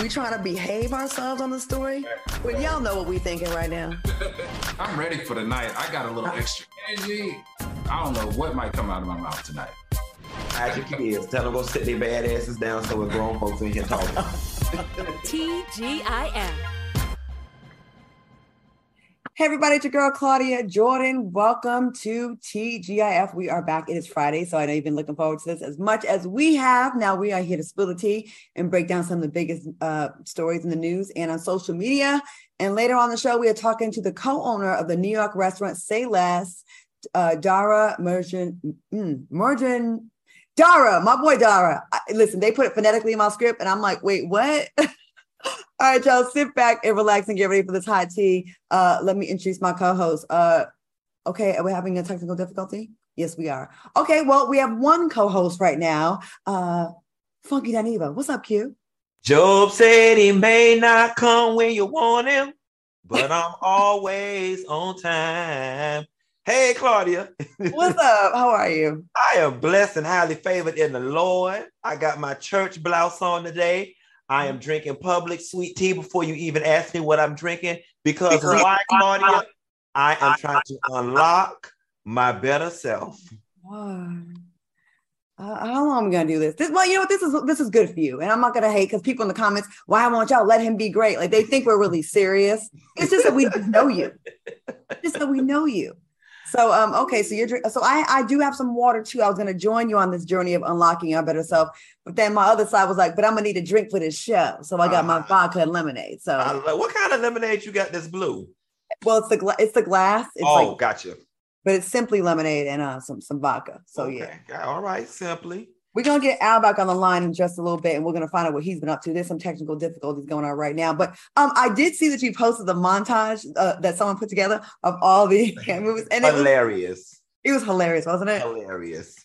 We trying to behave ourselves on the story. Well, y'all know what we thinking right now. I'm ready for the night. I got a little extra energy. I don't know what might come out of my mouth tonight. Hide your kids. Tell them go sit their bad asses down so we're grown folks in here talking. TGIF. Hey everybody, it's your girl Claudia Jordan. Welcome to TGIF. We are back. It is Friday, so I know you've been looking forward to this as much as we have. Now we are here to spill the tea and break down some of the biggest uh, stories in the news and on social media. And later on the show, we are talking to the co-owner of the New York restaurant Say Less, uh, Dara Mergen, mm, Mergen, Dara, my boy Dara. I, listen, they put it phonetically in my script, and I'm like, wait, what? All right, y'all, sit back and relax and get ready for this hot tea. Uh, let me introduce my co-host. Uh, okay, are we having a technical difficulty? Yes, we are. Okay, well, we have one co-host right now. Uh, Funky Dineva. What's up, Q? Job said he may not come when you want him, but I'm always on time. Hey, Claudia. What's up? How are you? I am blessed and highly favored in the Lord. I got my church blouse on today. I am drinking Publix sweet tea before you even ask me what I'm drinking because, because why, Claudia? I am trying to unlock my better self. Why? Uh, how long am I gonna do this? This well, you know what? This is this is good for you, and I'm not gonna hate because people in the comments, why won't y'all let him be great? Like they think we're really serious. It's just that we know you. just that we know you. So um okay, so you're so I I do have some water too. I was gonna join you on this journey of unlocking your better self, but then my other side was like, but I'm gonna need a drink for this show, so I got uh, my ah. vodka and lemonade. So uh, what kind of lemonade you got? This blue. Well, it's the gla- it's the glass. It's oh, like, gotcha. But it's simply lemonade and uh some some vodka. So okay. yeah. All right, simply. We're gonna get Al back on the line in just a little bit, and we're gonna find out what he's been up to. There's some technical difficulties going on right now, but um, I did see that you posted the montage uh, that someone put together of all the movies, and hilarious. It was, it was, hilarious, wasn't it? Hilarious.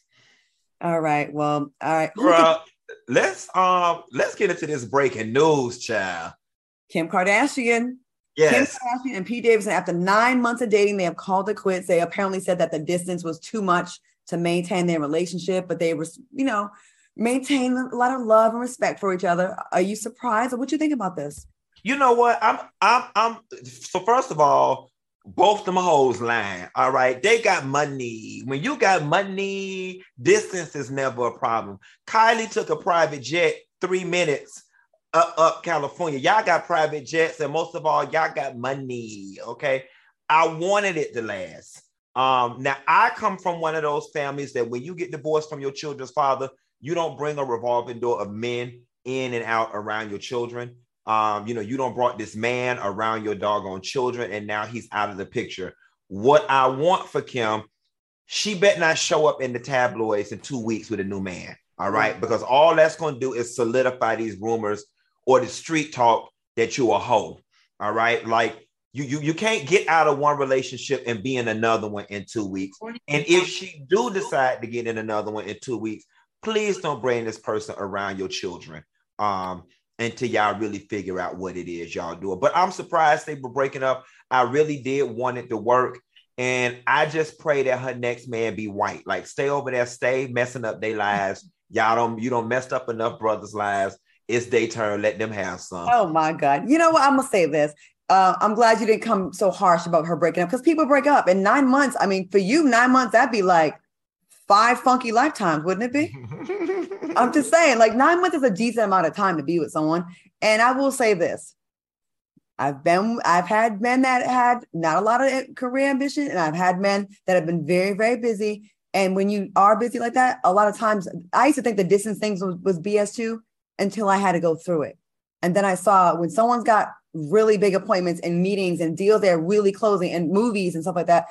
All right. Well, all right. Let's um let's get into this breaking news, child. Kim Kardashian. Yes. Kim Kardashian and Pete Davidson, after nine months of dating, they have called it quits. They apparently said that the distance was too much to maintain their relationship, but they were, you know, maintain a lot of love and respect for each other. Are you surprised or what you think about this? You know what? I'm I'm I'm so first of all, both them hoes lying. All right. They got money. When you got money, distance is never a problem. Kylie took a private jet three minutes up, up California. Y'all got private jets, and most of all, y'all got money. Okay. I wanted it to last. Um, now I come from one of those families that when you get divorced from your children's father, you don't bring a revolving door of men in and out around your children. Um, you know, you don't brought this man around your doggone children, and now he's out of the picture. What I want for Kim, she bet not show up in the tabloids in two weeks with a new man. All right, because all that's going to do is solidify these rumors or the street talk that you a hoe. All right, like you, you you can't get out of one relationship and be in another one in two weeks. And if she do decide to get in another one in two weeks, please don't bring this person around your children um, until y'all really figure out what it is y'all doing. But I'm surprised they were breaking up. I really did want it to work. And I just pray that her next man be white. Like stay over there, stay messing up their lives. Y'all don't you don't messed up enough brothers' lives. It's their turn. Let them have some. Oh my God. You know what? I'm gonna say this uh, I'm glad you didn't come so harsh about her breaking up because people break up in nine months. I mean, for you, nine months, that'd be like five funky lifetimes, wouldn't it be? I'm just saying, like nine months is a decent amount of time to be with someone. And I will say this. I've been, I've had men that had not a lot of career ambition, and I've had men that have been very, very busy. And when you are busy like that, a lot of times I used to think the distance things was, was BS too until I had to go through it. And then I saw when someone's got really big appointments and meetings and deals they're really closing and movies and stuff like that.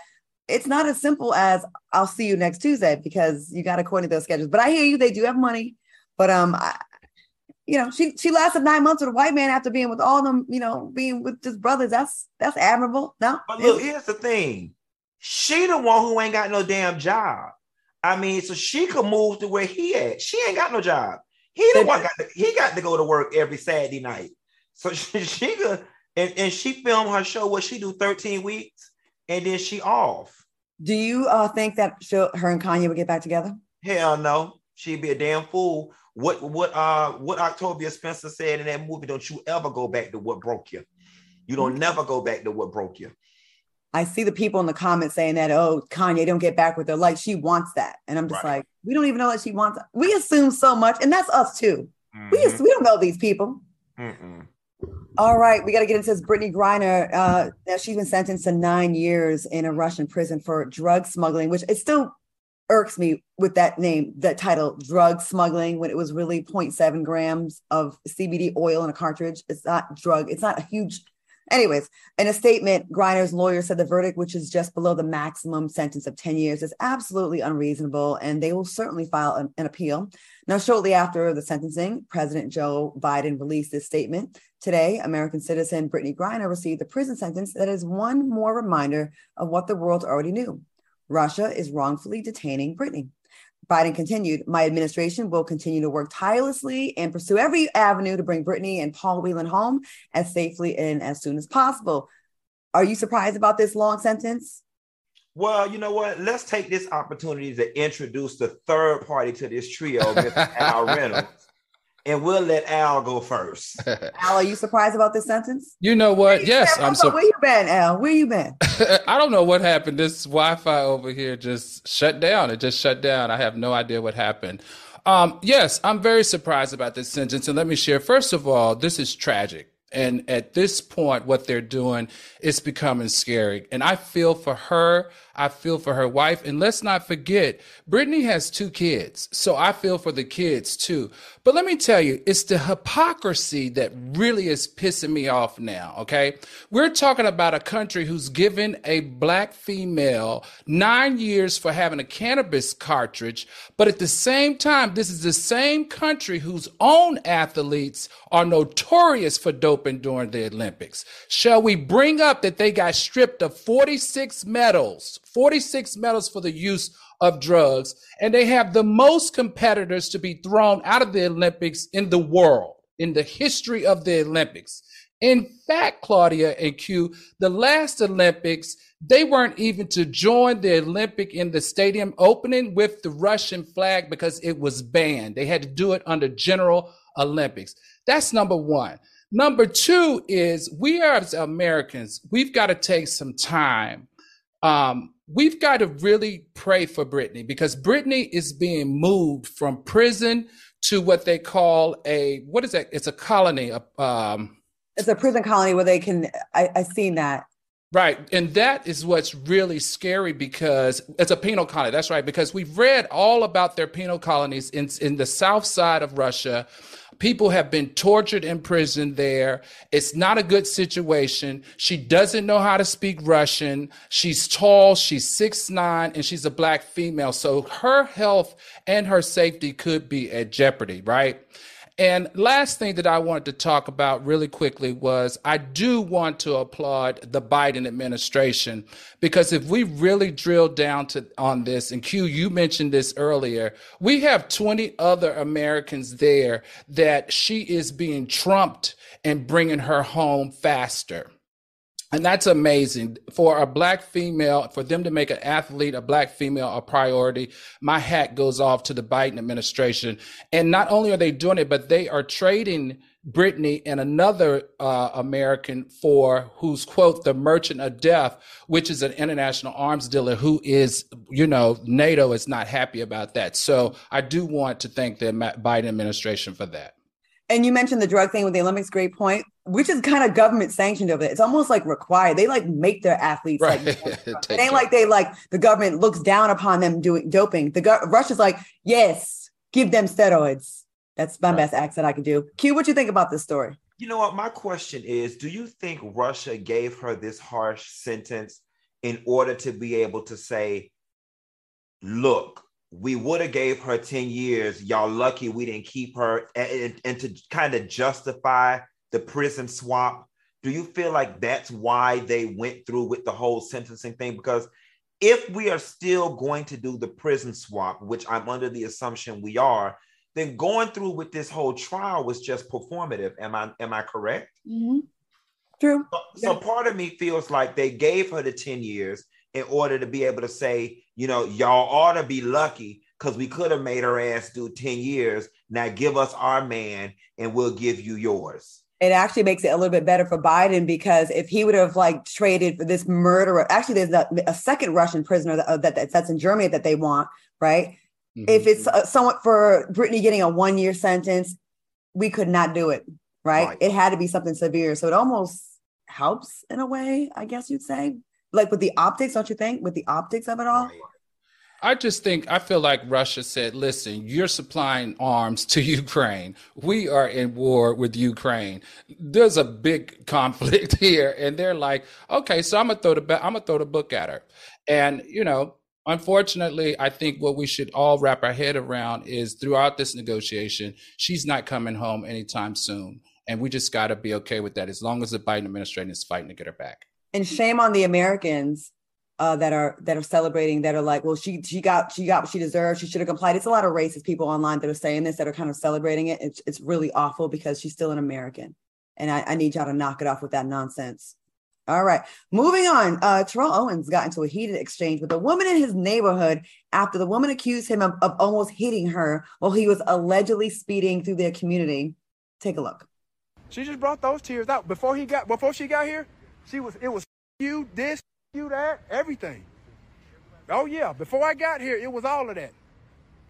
It's not as simple as I'll see you next Tuesday because you got to coordinate those schedules. But I hear you; they do have money. But um, I, you know, she she lasted nine months with a white man after being with all them, you know, being with his brothers. That's that's admirable. No, but look, here's the thing: she the one who ain't got no damn job. I mean, so she could move to where he at. She ain't got no job. He the one got to, he got to go to work every Saturday night. So she, she could, and, and she filmed her show. What she do 13 weeks, and then she off. Do you uh, think that she'll, her and Kanye would get back together? Hell no. She'd be a damn fool. What what uh what Octavia Spencer said in that movie? Don't you ever go back to what broke you? You don't mm-hmm. never go back to what broke you. I see the people in the comments saying that, oh, Kanye, don't get back with her. Like she wants that. And I'm just right. like, we don't even know that she wants. We assume so much, and that's us too. Mm-hmm. We, we don't know these people. Mm-mm. All right, we got to get into this. Brittney Griner, uh, now she's been sentenced to nine years in a Russian prison for drug smuggling, which it still irks me with that name, that title, drug smuggling, when it was really 0.7 grams of CBD oil in a cartridge. It's not drug, it's not a huge. Anyways, in a statement, Griner's lawyer said the verdict, which is just below the maximum sentence of 10 years, is absolutely unreasonable, and they will certainly file an, an appeal. Now, shortly after the sentencing, President Joe Biden released this statement. Today, American citizen Brittney Griner received a prison sentence that is one more reminder of what the world already knew. Russia is wrongfully detaining Brittney. Biden continued, My administration will continue to work tirelessly and pursue every avenue to bring Brittney and Paul Whelan home as safely and as soon as possible. Are you surprised about this long sentence? Well, you know what? Let's take this opportunity to introduce the third party to this trio, Mr. Al Reynolds and we'll let Al go first. Al, are you surprised about this sentence? You know what? Yes, I'm so. Where you been, Al? Where you been? I don't know what happened. This Wi-Fi over here just shut down. It just shut down. I have no idea what happened. Um, yes, I'm very surprised about this sentence, and let me share. First of all, this is tragic. And at this point, what they're doing is becoming scary. And I feel for her. I feel for her wife. And let's not forget, Brittney has two kids. So I feel for the kids too. But let me tell you, it's the hypocrisy that really is pissing me off now. Okay. We're talking about a country who's given a black female nine years for having a cannabis cartridge. But at the same time, this is the same country whose own athletes are notorious for doping during the Olympics. Shall we bring up that they got stripped of 46 medals 46 medals for the use of drugs, and they have the most competitors to be thrown out of the Olympics in the world, in the history of the Olympics. In fact, Claudia and Q, the last Olympics, they weren't even to join the Olympic in the stadium opening with the Russian flag because it was banned. They had to do it under General Olympics. That's number one. Number two is we are as Americans, we've got to take some time um, we've got to really pray for Brittney because Brittney is being moved from prison to what they call a what is that? It's a colony. Um, it's a prison colony where they can. I, I seen that. Right. And that is what's really scary because it's a penal colony. That's right. Because we've read all about their penal colonies in, in the south side of Russia People have been tortured in prison there. It's not a good situation. She doesn't know how to speak Russian. She's tall, she's six nine, and she's a black female. So her health and her safety could be at jeopardy, right? And last thing that I wanted to talk about really quickly was I do want to applaud the Biden administration because if we really drill down to on this, and Q, you mentioned this earlier, we have 20 other Americans there that she is being trumped and bringing her home faster. And that's amazing for a black female, for them to make an athlete, a black female, a priority. My hat goes off to the Biden administration. And not only are they doing it, but they are trading Brittney and another uh, American for who's quote the merchant of death, which is an international arms dealer who is, you know, NATO is not happy about that. So I do want to thank the Biden administration for that. And you mentioned the drug thing with the Olympics, great point, which is kind of government sanctioned of it. It's almost like required. They like make their athletes right. like it ain't like they like the government looks down upon them doing doping. The go- Russia's like, yes, give them steroids. That's my right. best accent I can do. Q, what do you think about this story? You know what? My question is, do you think Russia gave her this harsh sentence in order to be able to say, look, we would have gave her 10 years y'all lucky we didn't keep her and, and, to kind of justify the prison swap do you feel like that's why they went through with the whole sentencing thing because if we are still going to do the prison swap which i'm under the assumption we are then going through with this whole trial was just performative am i am i correct mm-hmm. true so, so part of me feels like they gave her the 10 years in order to be able to say, you know, y'all ought to be lucky because we could have made her ass do 10 years. Now give us our man and we'll give you yours. It actually makes it a little bit better for Biden because if he would have like traded for this murderer, actually, there's a, a second Russian prisoner that, uh, that, that's in Germany that they want, right? Mm-hmm. If it's uh, somewhat for Brittney getting a one year sentence, we could not do it, right? right? It had to be something severe. So it almost helps in a way, I guess you'd say. Like with the optics, don't you think? With the optics of it all? Right. I just think I feel like Russia said, "Listen, you're supplying arms to Ukraine. We are in war with Ukraine. There's a big conflict here." And they're like, "Okay, so I'm gonna throw the I'm gonna throw the book at her." And you know, unfortunately, I think what we should all wrap our head around is throughout this negotiation, she's not coming home anytime soon, and we just got to be okay with that as long as the Biden administration is fighting to get her back. And shame on the Americans uh, that are that are celebrating that are like, well, she she got she got what she deserved. She should have complied. It's a lot of racist people online that are saying this that are kind of celebrating it. It's it's really awful because she's still an American, and I, I need y'all to knock it off with that nonsense. All right, moving on. Uh, Terrell Owens got into a heated exchange with a woman in his neighborhood after the woman accused him of, of almost hitting her while he was allegedly speeding through their community. Take a look. She just brought those tears out before he got before she got here. She was it was you this you that, everything. Oh yeah, before I got here, it was all of that.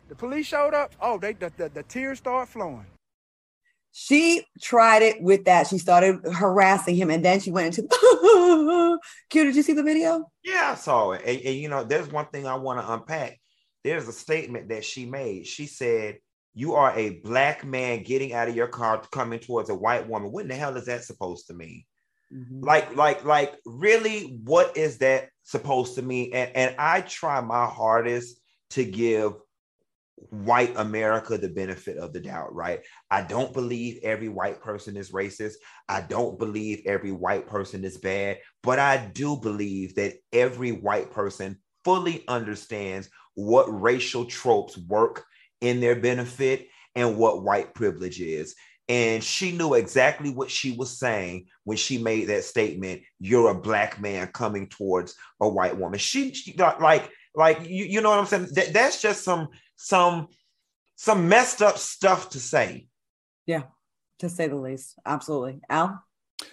The police showed up. Oh, they the, the, the tears start flowing. She tried it with that. She started harassing him, and then she went into. Q, did you see the video? Yeah, I saw it. And, and you know, there's one thing I want to unpack. There's a statement that she made. She said, "You are a black man getting out of your car, coming towards a white woman. What in the hell is that supposed to mean?" Mm-hmm. Like, like, like, really, what is that supposed to mean? And and I try my hardest to give white America the benefit of the doubt, right? I don't believe every white person is racist. I don't believe every white person is bad, but I do believe that every white person fully understands what racial tropes work in their benefit and what white privilege is. And she knew exactly what she was saying when she made that statement. You're a black man coming towards a white woman. She, she like, like you, you know what I'm saying? That, that's just some, some, some messed up stuff to say. Yeah, to say the least. Absolutely, Al.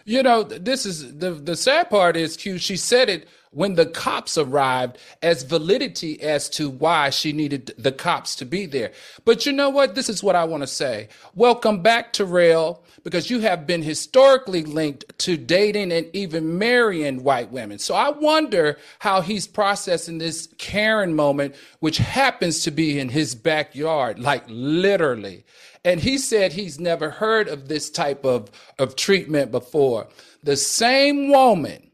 You know, this is the the sad part is Q. She said it when the cops arrived as validity as to why she needed the cops to be there. But you know what? This is what I want to say. Welcome back, Terrell, because you have been historically linked to dating and even marrying white women. So I wonder how he's processing this Karen moment, which happens to be in his backyard, like literally. And he said he's never heard of this type of, of treatment before. The same woman,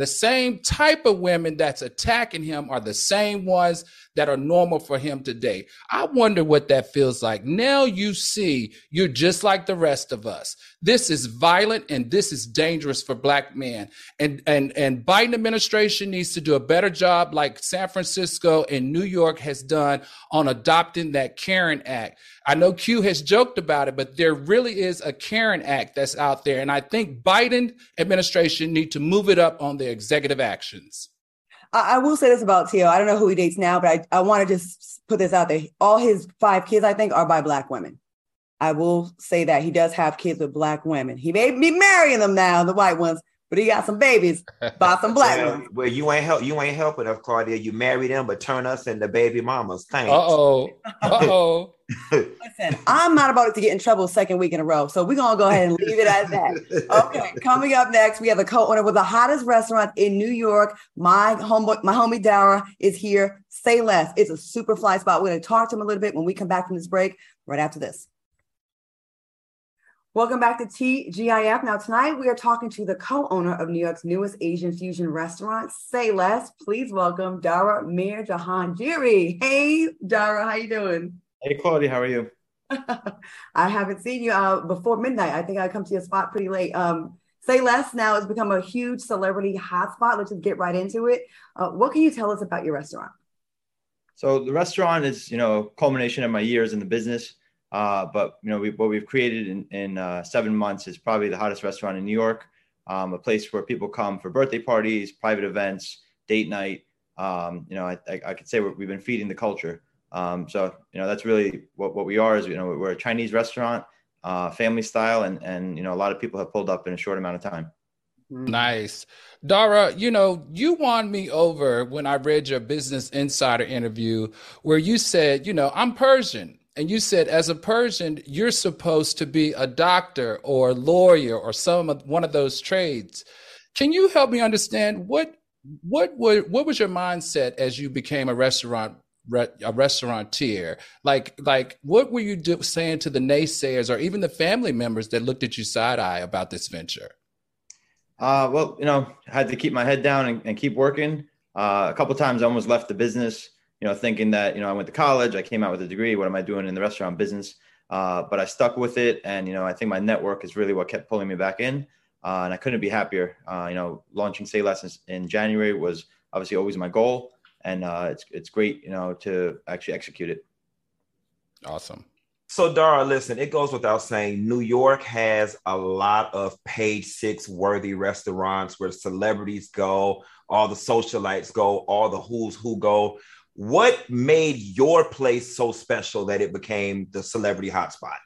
the same type of women that's attacking him are the same ones that are normal for him today. I wonder what that feels like. Now you see you're just like the rest of us. This is violent and this is dangerous for black men. And and and Biden administration needs to do a better job like San Francisco and New York has done on adopting that Karen Act. I know Q has joked about it, but there really is a Karen Act that's out there. And I think Biden administration need to move it up on their executive actions. I, I will say this about Tio. I don't know who he dates now, but I, I want to just put this out there. All his five kids, I think, are by black women. I will say that he does have kids with black women. He may be marrying them now, the white ones, but he got some babies by some black well, ones. Well, you ain't help. You ain't helping us, Claudia. You marry them, but turn us into baby mamas. Thanks. Uh oh. Uh oh. Listen, I'm not about to get in trouble second week in a row. So we're gonna go ahead and leave it at that. Okay, coming up next, we have a co-owner with the hottest restaurant in New York. My homeboy, my homie Dara is here. Say less. It's a super fly spot. We're gonna talk to him a little bit when we come back from this break, right after this. Welcome back to TGIF. Now, tonight we are talking to the co-owner of New York's newest Asian fusion restaurant, Say Less. Please welcome Dara Mir Jahangiri. Hey, Dara, how you doing? Hey, Claudia, how are you? I haven't seen you uh, before midnight. I think I come to your spot pretty late. Um, Say Less now has become a huge celebrity hotspot. Let's just get right into it. Uh, what can you tell us about your restaurant? So the restaurant is, you know, culmination of my years in the business. Uh, but you know, we, what we've created in, in uh, seven months is probably the hottest restaurant in New York. Um, a place where people come for birthday parties, private events, date night. Um, you know, I, I, I could say we've been feeding the culture Um, so you know that's really what, what we are is you know we're a Chinese restaurant, uh, family style, and and you know a lot of people have pulled up in a short amount of time. Nice. Dara, you know, you won me over when I read your Business Insider interview where you said, you know, I'm Persian. And you said, as a Persian, you're supposed to be a doctor or a lawyer or some of, one of those trades. Can you help me understand what what what, what was your mindset as you became a restaurant a restaurateur? Like like what were you do, saying to the naysayers or even the family members that looked at you side eye about this venture? Uh, well, you know, I had to keep my head down and, and keep working. Uh, a couple times I almost left the business, you know, thinking that, you know, I went to college, I came out with a degree. What am I doing in the restaurant business? Uh, but I stuck with it. And, you know, I think my network is really what kept pulling me back in. Uh, and I couldn't be happier. Uh, you know, launching Say Lessons in January was obviously always my goal. And uh, it's, it's great, you know, to actually execute it. Awesome. So, Dara, listen, it goes without saying, New York has a lot of page six worthy restaurants where celebrities go, all the socialites go, all the who's who go. What made your place so special that it became the celebrity hotspot?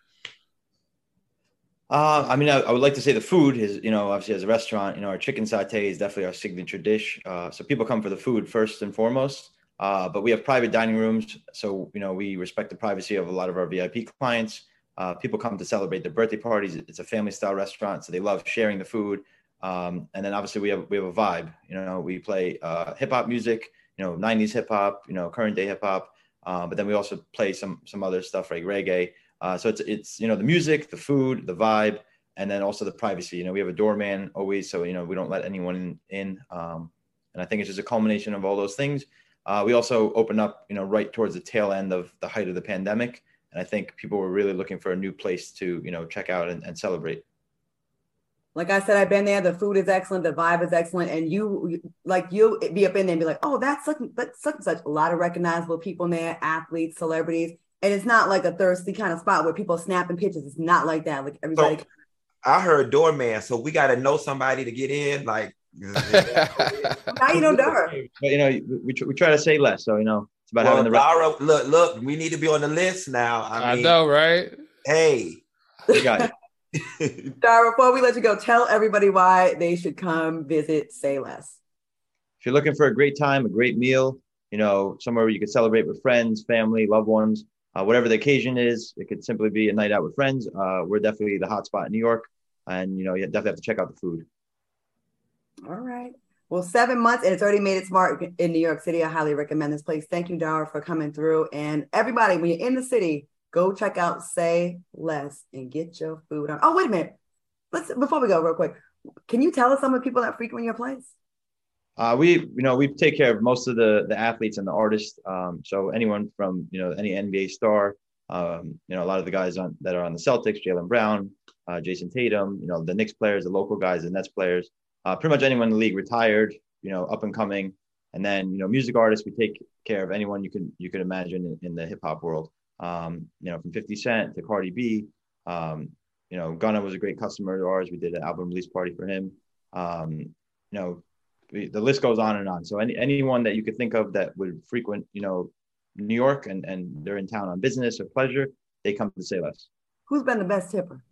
Uh, I mean, I, I, would like to say the food is, you know, obviously as a restaurant, you know, our chicken satay is definitely our signature dish. Uh, so people come for the food first and foremost. Uh, but we have private dining rooms, so you know we respect the privacy of a lot of our VIP clients. Uh, people come to celebrate their birthday parties. It's a family style restaurant, so they love sharing the food. Um, and then obviously we have we have a vibe. You know, we play uh, hip hop music. You know, '90s hip hop. You know, current day hip hop. Uh, but then we also play some some other stuff like reggae. Uh, so it's it's you know the music, the food, the vibe, and then also the privacy. You know, we have a doorman always, so you know we don't let anyone in. um, and I think it's just a culmination of all those things. Uh, we also opened up, you know, right towards the tail end of the height of the pandemic, and I think people were really looking for a new place to, you know, check out and, and celebrate. Like I said, I've been there. The food is excellent, the vibe is excellent, and you like you'll be up in there and be like, "Oh, that's such, that's such such." A lot of recognizable people in there, athletes, celebrities, and it's not like a thirsty kind of spot where people snapping pictures. It's not like that. Like everybody. So, I heard doorman, so we got to know somebody to get in. Like now you know Dara. But you know, we, we try to say less. So you know, it's about well, having the Dara, right. Look, look, we need to be on the list now. I, mean, know, right? Hey, you got it. Dara, before we let you go, tell everybody why they should come visit Say Less. If you're looking for a great time, a great meal, you know, somewhere where you can celebrate with friends, family, loved ones, uh, whatever the occasion is, it could simply be a night out with friends. Uh, we're definitely the hot spot in New York, and you know, you definitely have to check out the food. All right. Well, seven months and it's already made its mark in New York City. I highly recommend this place. Thank you, Dara, for coming through. And everybody, when you're in the city, go check out Say Less and get your food on. Oh, wait a minute. Let's before we go, real quick. Can you tell us some of the people that frequent your place? Uh, we, you know, we take care of most of the the athletes and the artists. Um, so anyone from you know any NBA star, um, you know, a lot of the guys on that are on the Celtics, Jaylen Brown, uh, Jayson Tatum, you know, the Knicks players, the local guys, the Nets players uh, pretty much anyone in the league retired, you know, up and coming. And then, you know, music artists, we take care of anyone you can you could imagine in, in the hip hop world. Um, you know, from 50 Cent to Cardi B. Um, you know, Gunna was a great customer of ours. We did an album release party for him. Um, you know, the list goes on and on. So any anyone that you could think of that would frequent, you know, New York and and they're in town on business or pleasure, they come to say less. Who's been the best tipper?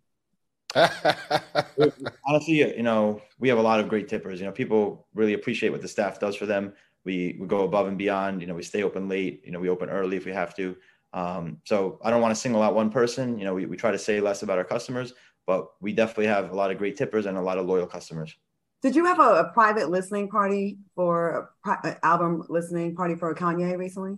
Honestly, you know, we have a lot of great tippers. You know, people really appreciate what the staff does for them. We we go above and beyond. You know, we stay open late. You know, we open early if we have to. Um, so I don't want to single out one person. You know, we, we try to say less about our customers, but we definitely have a lot of great tippers and a lot of loyal customers. Did you have a, a private listening party for an album listening party for Kanye recently?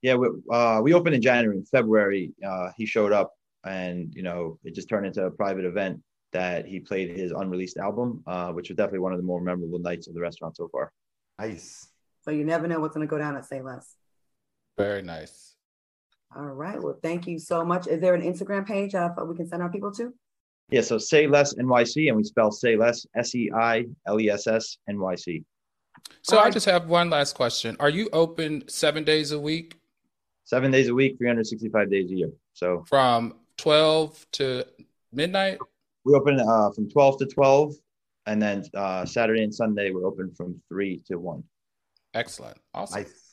Yeah, we, uh, we opened in January. In February, uh, he showed up and you know it just turned into a private event that he played his unreleased album, uh, which was definitely one of the more memorable nights of the restaurant so far. Nice. So you never know what's going to go down at Say Less. Very nice. All right. Well, thank you so much. Is there an Instagram page uh, we can send our people to? Yeah. So Say Less NYC, and we spell Say Less S E I L E S S N Y C. So. I just have one last question. Are you open seven days a week? Seven days a week, 365 days a year. So from 12 to midnight? We open uh, from 12 to 12. And then uh, Saturday and Sunday, we're open from 3 to 1. Excellent. Awesome. Nice.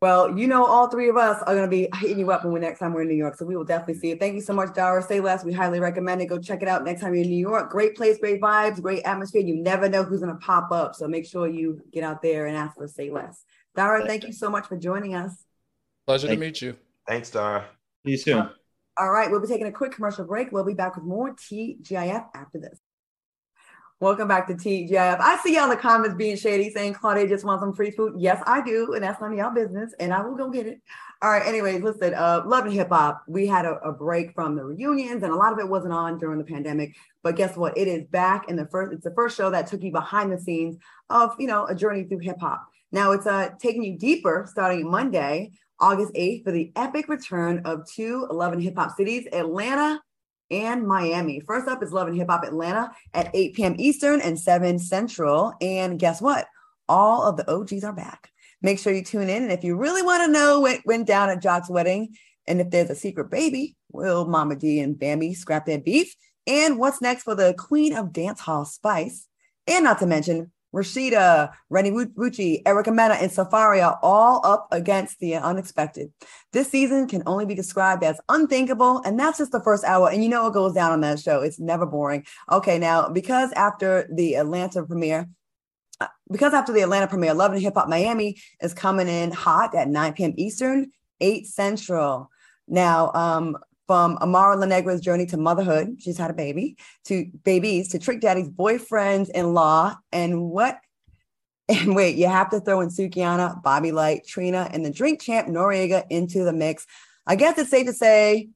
Well, you know, all three of us are going to be hitting you up when we next time we're in New York. So we will definitely see you. Thank you so much, Dara. Say less. We highly recommend it. Go check it out next time you're in New York. Great place, great vibes, great atmosphere. You never know who's going to pop up. So make sure you get out there and ask for Say Less. Dara, thank you so much for joining us. Pleasure Thank to meet you. Thanks, Dara. See you soon. All right, we'll be taking a quick commercial break. We'll be back with more TGIF after this. Welcome back to TGIF. I see y'all in the comments being shady, saying Claudia just wants some free food. Yes, I do, and that's none of y'all business, and I will go get it. All right. Anyways, listen, uh, love and hip hop. We had a, a break from the reunions, and a lot of it wasn't on during the pandemic. But guess what? It is back in the first. It's the first show that took you behind the scenes of you know a journey through hip hop. Now it's uh taking you deeper, starting Monday, August 8th, for the epic return of two 11 hip hop cities, Atlanta and Miami. First up is Love and Hip Hop Atlanta at 8 p.m. Eastern and 7 Central. And guess what? All of the OGs are back. Make sure you tune in. And if you really want to know what went down at Joc's wedding and if there's a secret baby, will Mama Dee and Bambi scrap their beef? And what's next for the queen of dance hall Spice? And not to mention Rasheeda, Renni Rucci, Erica Mena, and Safaree are all up against the unexpected. This season can only be described as unthinkable, and that's just the first hour. And you know what goes down on that show. It's never boring. Okay, now, because after the Atlanta premiere, uh, because after the Atlanta premiere, Love and Hip Hop Miami is coming in hot at 9 p.m. Eastern, 8 Central. Now, um, from Amara La Negra's journey to motherhood, she's had a baby, to babies, to Trick Daddy's boyfriends in law, and what? And wait, you have to throw in Sukihana, Bobby Lytes, Trina, and the drink champ Noreaga into the mix. I guess it's safe to say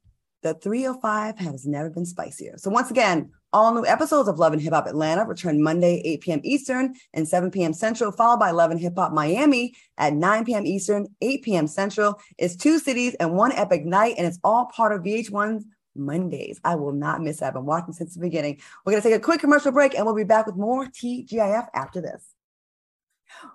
the 305 has never been spicier. So once again, all new episodes of Love and Hip Hop Atlanta return Monday, 8 p.m. Eastern and 7 p.m. Central, followed by Love and Hip Hop Miami at 9 p.m. Eastern, 8 p.m. Central. It's two cities and one epic night, and it's all part of VH1's Mondays. I will not miss it. I've been watching since the beginning. We're going to take a quick commercial break and we'll be back with more TGIF after this.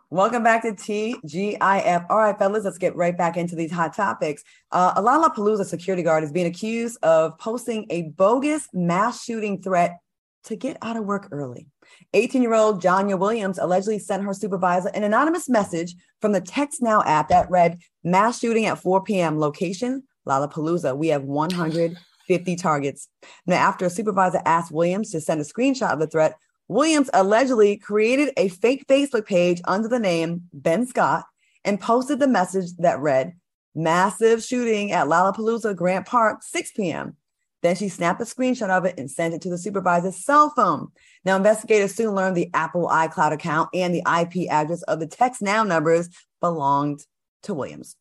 Welcome back to TGIF. All right, fellas, let's get right back into these hot topics. Uh, a security guard is being accused of posting a bogus mass shooting threat to get out of work early. 18 year old Janya Williams allegedly sent her supervisor an anonymous message from the Text Now app that read, Mass shooting at 4 p.m. Location, Lollapalooza. We have 150 targets. Now, after a supervisor asked Williams to send a screenshot of the threat, Williams allegedly created a fake Facebook page under the name Ben Scott and posted the message that read, Massive shooting at Lollapalooza Grant Park, 6 p.m. Then she snapped a screenshot of it and sent it to the supervisor's cell phone. Now, investigators soon learned the Apple iCloud account and the IP address of the text now numbers belonged to Williams.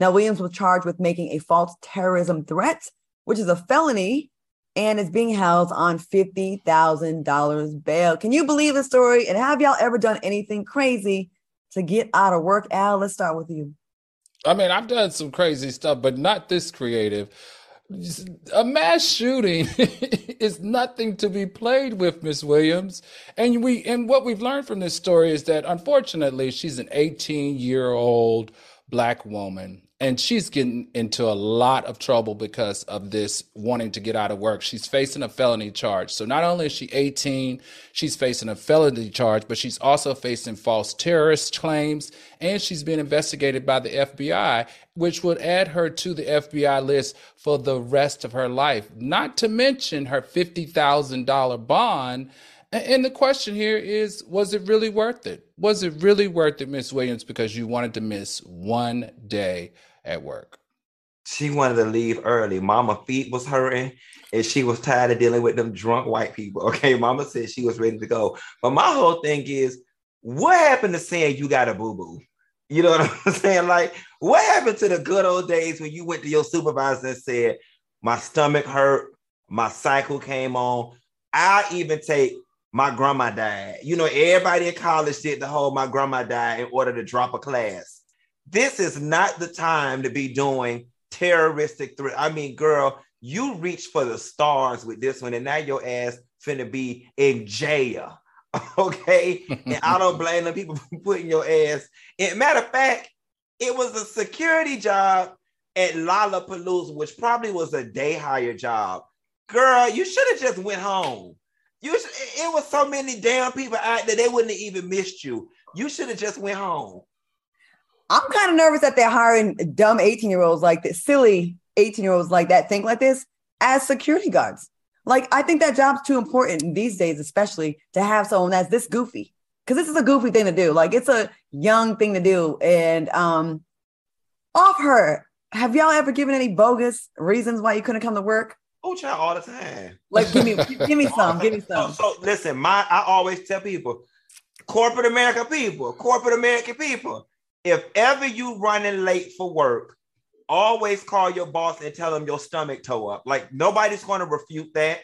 Now, Williams was charged with making a false terrorism threat, which is a felony and is being held on $50,000 bail. Can you believe the story? And have y'all ever done anything crazy to get out of work? Al, let's start with you. I mean, I've done some crazy stuff, but not this creative. A mass shooting is nothing to be played with, Miss Williams. And we and what we've learned from this story is that unfortunately, she's an 18 year old black woman and she's getting into a lot of trouble because of this wanting to get out of work. She's facing a felony charge. So not only is she 18, she's facing a felony charge, but she's also facing false terrorist claims and she's being investigated by the FBI, which would add her to the FBI list for the rest of her life. Not to mention her $50,000 bond and the question here is was it really worth it? Was it really worth it, Miss Williams, because you wanted to miss one day at work? She wanted to leave early. Mama feet was hurting and she was tired of dealing with them drunk white people. Okay, mama said she was ready to go. But my whole thing is what happened to saying you got a boo-boo? You know what I'm saying? Like, what happened to the good old days when you went to your supervisor and said, My stomach hurt, my cycle came on. I even take my grandma died. You know, everybody in college did the whole my grandma died in order to drop a class. This is not the time to be doing terroristic threat. I mean, girl, you reached for the stars with this one, and now your ass finna be in jail. Okay. and I don't blame the people for putting your ass in. Matter of fact, it was a security job at Lollapalooza, which probably was a day hire job. Girl, you should have just went home. You should, it was so many damn people out there they wouldn't have even missed you. You should have just went home. I'm kind of nervous that they're hiring dumb 18 year olds like this, silly 18 year olds like that, think like this as security guards. Like, I think that job's too important these days, especially to have someone that's this goofy. Cause this is a goofy thing to do. Like, it's a young thing to do. And um, off her, have y'all ever given any bogus reasons why you couldn't come to work? Oh, child, all the time. Like, give me, give me some, give me some. so listen, my I always tell people, corporate America people, corporate American people, if ever you running late for work, always call your boss and tell them your stomach toe up. Like nobody's going to refute that.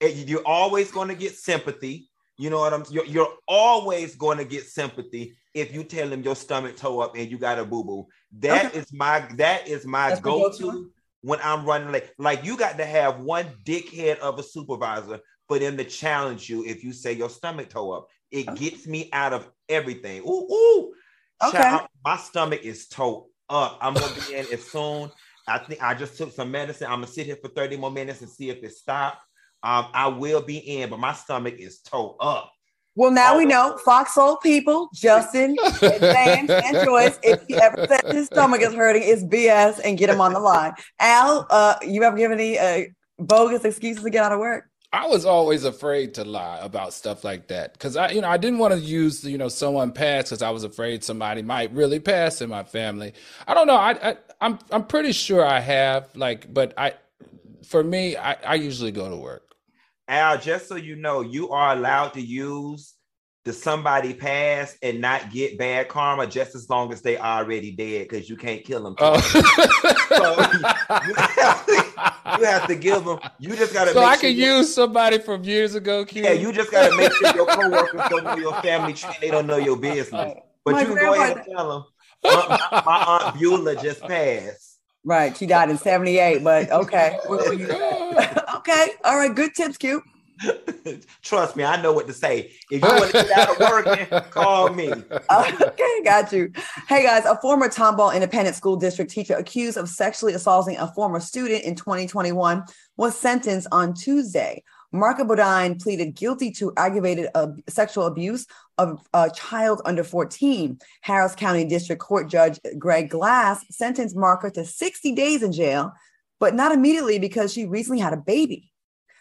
And You're always going to get sympathy. You know what I'm? You're, you're always going to get sympathy if you tell them your stomach toe up and you got a boo boo. That is Okay. my that is my go to when I'm running late. Like you got to have one dickhead of a supervisor for them to challenge you if you say your stomach toe up. It gets me out of everything. Ooh, ooh. Okay. Child, my stomach is toe up. I'm gonna be in as soon. I think I just took some medicine. I'm gonna sit here for 30 more minutes and see if it stops. Um, I will be in, but my stomach is toe up. Well, now we know Fox Soul people, Justin, James, and Joyce. If he ever says his stomach is hurting, it's BS and get him on the line. Al, uh, you ever given any uh, bogus excuses to get out of work? I was always afraid to lie about stuff like that because I, you know, I didn't want to use, you know, someone pass because I was afraid somebody might really pass in my family. I don't know. I, I I'm I'm pretty sure I have like, but I, for me, I, I usually go to work. Al, just so you know, you are allowed to use the somebody pass and not get bad karma just as long as they already dead because you can't kill them. Oh. you, have to, you have to give them. You just gotta. so make I sure can you- use somebody from years ago. Q? Yeah, you just gotta make sure your coworkers don't know your family tree. They don't know your business. But My you can go ahead and tell them. My, my aunt Beulah just passed. Right. She died in 78, but okay. okay. All right. Good tips, Q. Trust me, I know what to say. If you want to get out of working, call me. okay, got you. Hey guys, a former Tomball Independent School District teacher accused of sexually assaulting a former student in 2021 was sentenced on Tuesday. Marka Bodine pleaded guilty to aggravated uh, sexual abuse of a child under 14. Harris County District Court Judge Greg Glass sentenced Marka to 60 days in jail, but not immediately because she recently had a baby.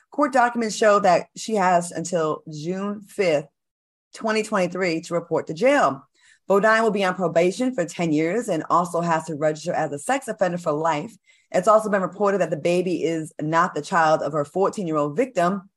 Court documents show that she has until June 5th 2023 to report to jail. Bodine will be on probation for 10 years and also has to register as a sex offender for life. It's also been reported that the baby is not the child of her 14 year old victim.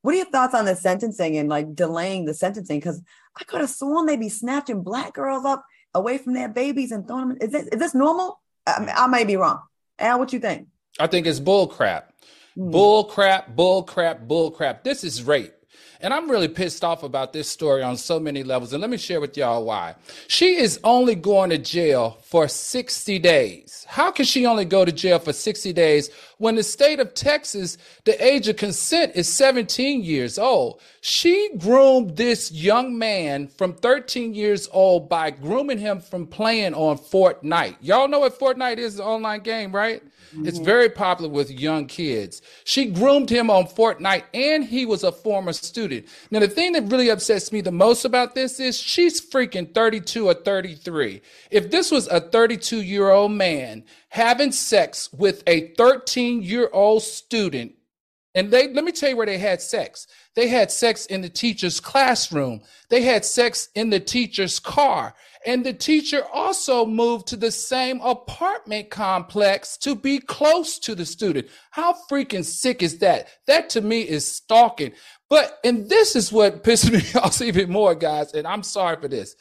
What are your thoughts on the sentencing and like delaying the sentencing? Because I could have sworn they'd be snatching black girls up away from their babies and throwing them. Is this, is this normal? I, I may be wrong. Al, what you think? I think it's bull crap. Hmm. Bull crap, bull crap, bull crap. This is rape. And I'm really pissed off about this story on so many levels. And let me share with y'all why. She is only going to jail for 60 days. How can she only go to jail for 60 days when the state of Texas, the age of consent is 17 years old? She groomed this young man from 13 years old by grooming him from playing on Fortnite. Y'all know what Fortnite is, an online game, right? It's mm-hmm. very popular with young kids. She groomed him on Fortnite and he was a former student. Now, the thing that really upsets me the most about this is she's freaking 32 or 33. If this was a 32 year old man having sex with a 13 year old student, and they let me tell you where they had sex. They had sex in the teacher's classroom. They had sex in the teacher's car. And the teacher also moved to the same apartment complex to be close to the student. How freaking sick is that? That to me is stalking. But, and this is what pisses me off even more, guys. And I'm sorry for this.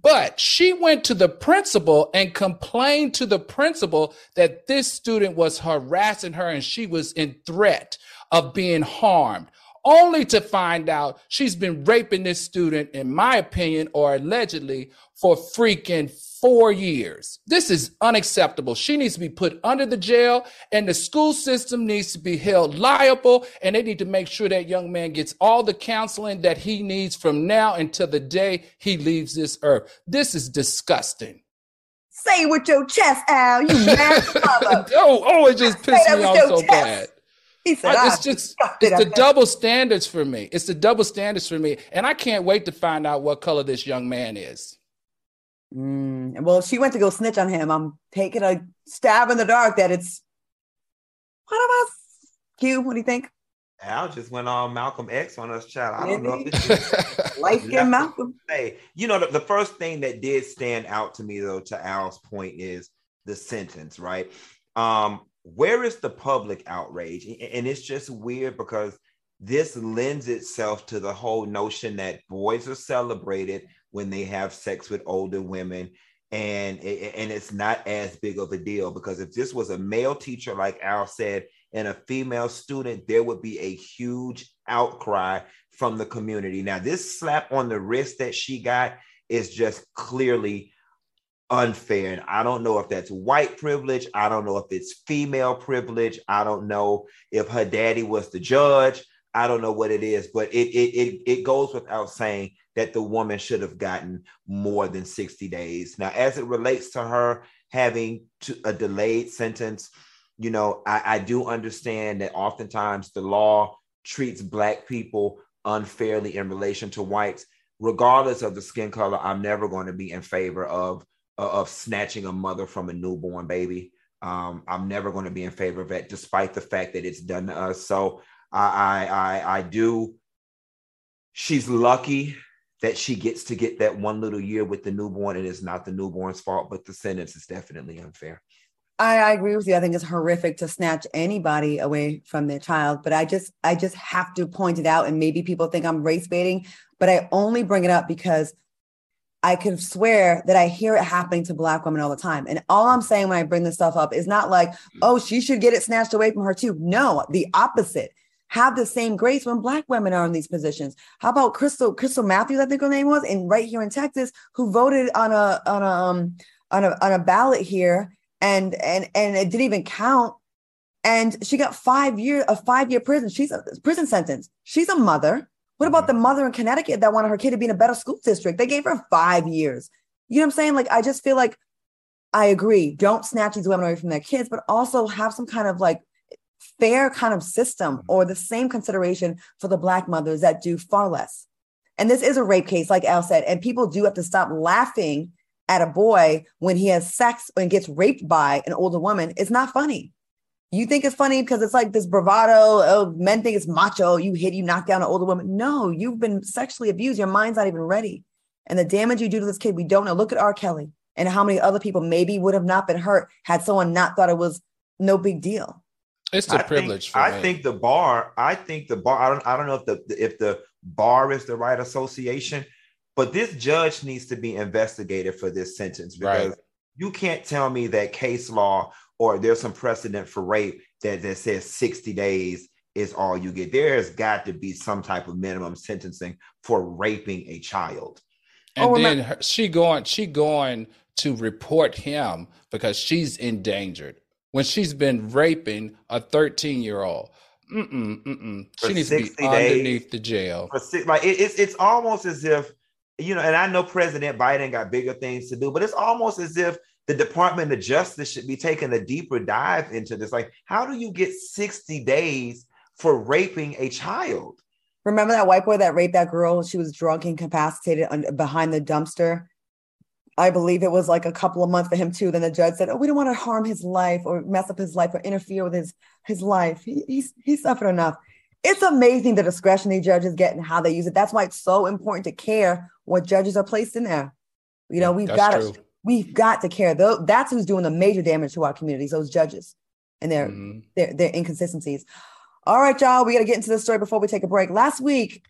But she went to the principal and complained to the principal that this student was harassing her and she was in threat of being harmed, only to find out she's been raping this student, in my opinion, or allegedly, for freaking four years. This is unacceptable. She needs to be put under the jail, and the school system needs to be held liable, and they need to make sure that young man gets all the counseling that he needs from now until the day he leaves this earth. This is disgusting. Say it with your chest, Al. You mad mother. oh, oh, it just pissed me off so chest. bad. He said, I- ah, "I it's just it's the double standards for me. It's the double standards for me, and I can't wait to find out what color this young man is. Mm, well, she went to go snitch on him. I'm taking a stab in the dark that it's one of us. Q, what do you think? Al just went on Malcolm X on us, child. I don't know if this is skin Malcolm. Hey, you know, the, the first thing that did stand out to me, though, to Al's point, is the sentence, right? Um, where is the public outrage? And it's just weird because this lends itself to the whole notion that boys are celebrated when they have sex with older women. And and it's not as big of a deal because if this was a male teacher like al said and a female student there would be a huge outcry from the community. Now this slap on the wrist that she got is just clearly unfair. And i don't know if that's white privilege. I don't know if it's female privilege. I don't know if her daddy was the judge. I don't know what it is but it it it, it goes without saying that the woman should have gotten more than 60 days. Now, as it relates to her having to, a delayed sentence, you know, I, I do understand that oftentimes the law treats Black people unfairly in relation to whites. Regardless of the skin color, I'm never going to be in favor of, of snatching a mother from a newborn baby. Um, I'm never going to be in favor of that, despite the fact that it's done to us. So I, I, I do. She's lucky that she gets to get that one little year with the newborn and it's not the newborn's fault, but the sentence is definitely unfair. I, I, agree with you. I think it's horrific to snatch anybody away from their child, but I just I just have to point it out. And maybe people think I'm race baiting, but I only bring it up because I can swear that I hear it happening to black women all the time. And all I'm saying when I bring this stuff up is not like, oh, she should get it snatched away from her too. No, the opposite have the same grace when black women are in these positions. How about Crystal Crystal Matthews, I think her name was, and right here in Texas, who voted on a on a um, on a on a ballot here, and and and it didn't even count. And she got five year a five year prison. She's a prison sentence. She's a mother. What about the mother in Connecticut that wanted her kid to be in a better school district? They gave her five years. You know what I'm saying? Like I just feel like I agree. Don't snatch these women away from their kids, but also have some kind of like fair kind of system mm-hmm. or the same consideration for the black mothers that do far less. And this is a rape case, like Al said, and people do have to stop laughing at a boy when he has sex and gets raped by an older woman. It's not funny. You think it's funny because it's like this bravado. Oh, men think it's macho. You hit, you knock down an older woman. No, you've been sexually abused. Your mind's not even ready. And the damage you do to this kid, we don't know. Look at R. Kelly and how many other people maybe would have not been hurt had someone not thought it was no big deal. It's a privilege. Think, I think the bar. I think the bar. I don't. I don't know if the if the bar is the right association, but this judge needs to be investigated for this sentence because right. you can't tell me that case law or there's some precedent for rape that that says sixty days is all you get. There has got to be some type of minimum sentencing for raping a child. And oh, then her, she going she going to report him because she's endangered when she's been raping a 13 year old. Mm-mm, mm-mm. She needs to be underneath the jail. Six, like it, it's it's almost as if you know, and I know President Biden got bigger things to do, but it's almost as if the Department of Justice should be taking a deeper dive into this. Like, how do you get 60 days for raping a child? Remember that white boy that raped that girl? She was drunk, incapacitated behind the dumpster. I believe it was like a couple of months for him too. Then the judge said, "Oh, we don't want to harm his life or mess up his life or interfere with his his life. He, he's he's suffered enough." It's amazing the discretion these judges get and how they use it. That's why it's so important to care what judges are placed in there. You know, we've got to we've got to care. Though that's who's doing the major damage to our communities. Those judges and their mm-hmm. their their inconsistencies. All right, y'all, we got to get into this story before we take a break. Last week,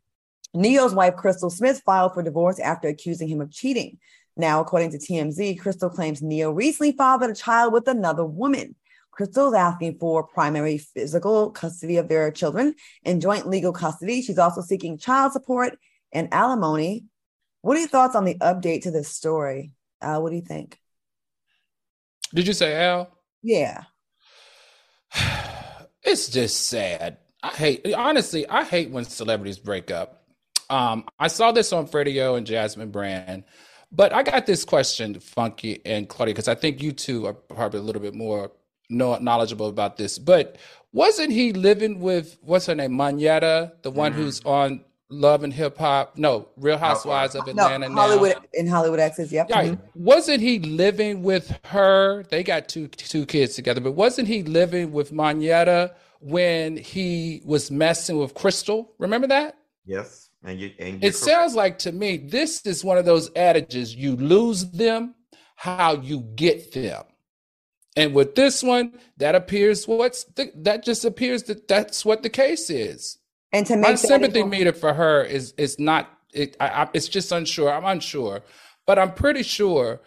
Ne-Yo's wife Crystal Smith filed for divorce after accusing him of cheating. Now, according to TMZ, Crystal claims Ne-Yo recently fathered a child with another woman. Crystal is asking for primary physical custody of their children and joint legal custody. She's also seeking child support and alimony. What are your thoughts on the update to this story? Al, what do you think? Did you say Al? Yeah. It's just sad. I hate honestly, I hate when celebrities break up. Um, I saw this on Freddie and Jasmine Brand but I got this question, Funky and Claudia, because I think you two are probably a little bit more knowledgeable about this. But wasn't he living with what's her name, Monyetta, the one mm. who's on Love and Hip Hop. No, Real Housewives of Atlanta. No, Hollywood now. in Hollywood Exes. Yep. Yeah, Mhm. wasn't he living with her? They got two two kids together, but wasn't he living with Monyetta when he was messing with Crystal? Remember that? Yes, and you and It correct. sounds like to me this is one of those adages: you lose them, how you get them. And with this one, that appears what's the, that just appears that that's what the case is. And to My make that sympathy even- meter for her is is not it. I, I, it's just unsure. I'm unsure, but I'm pretty sure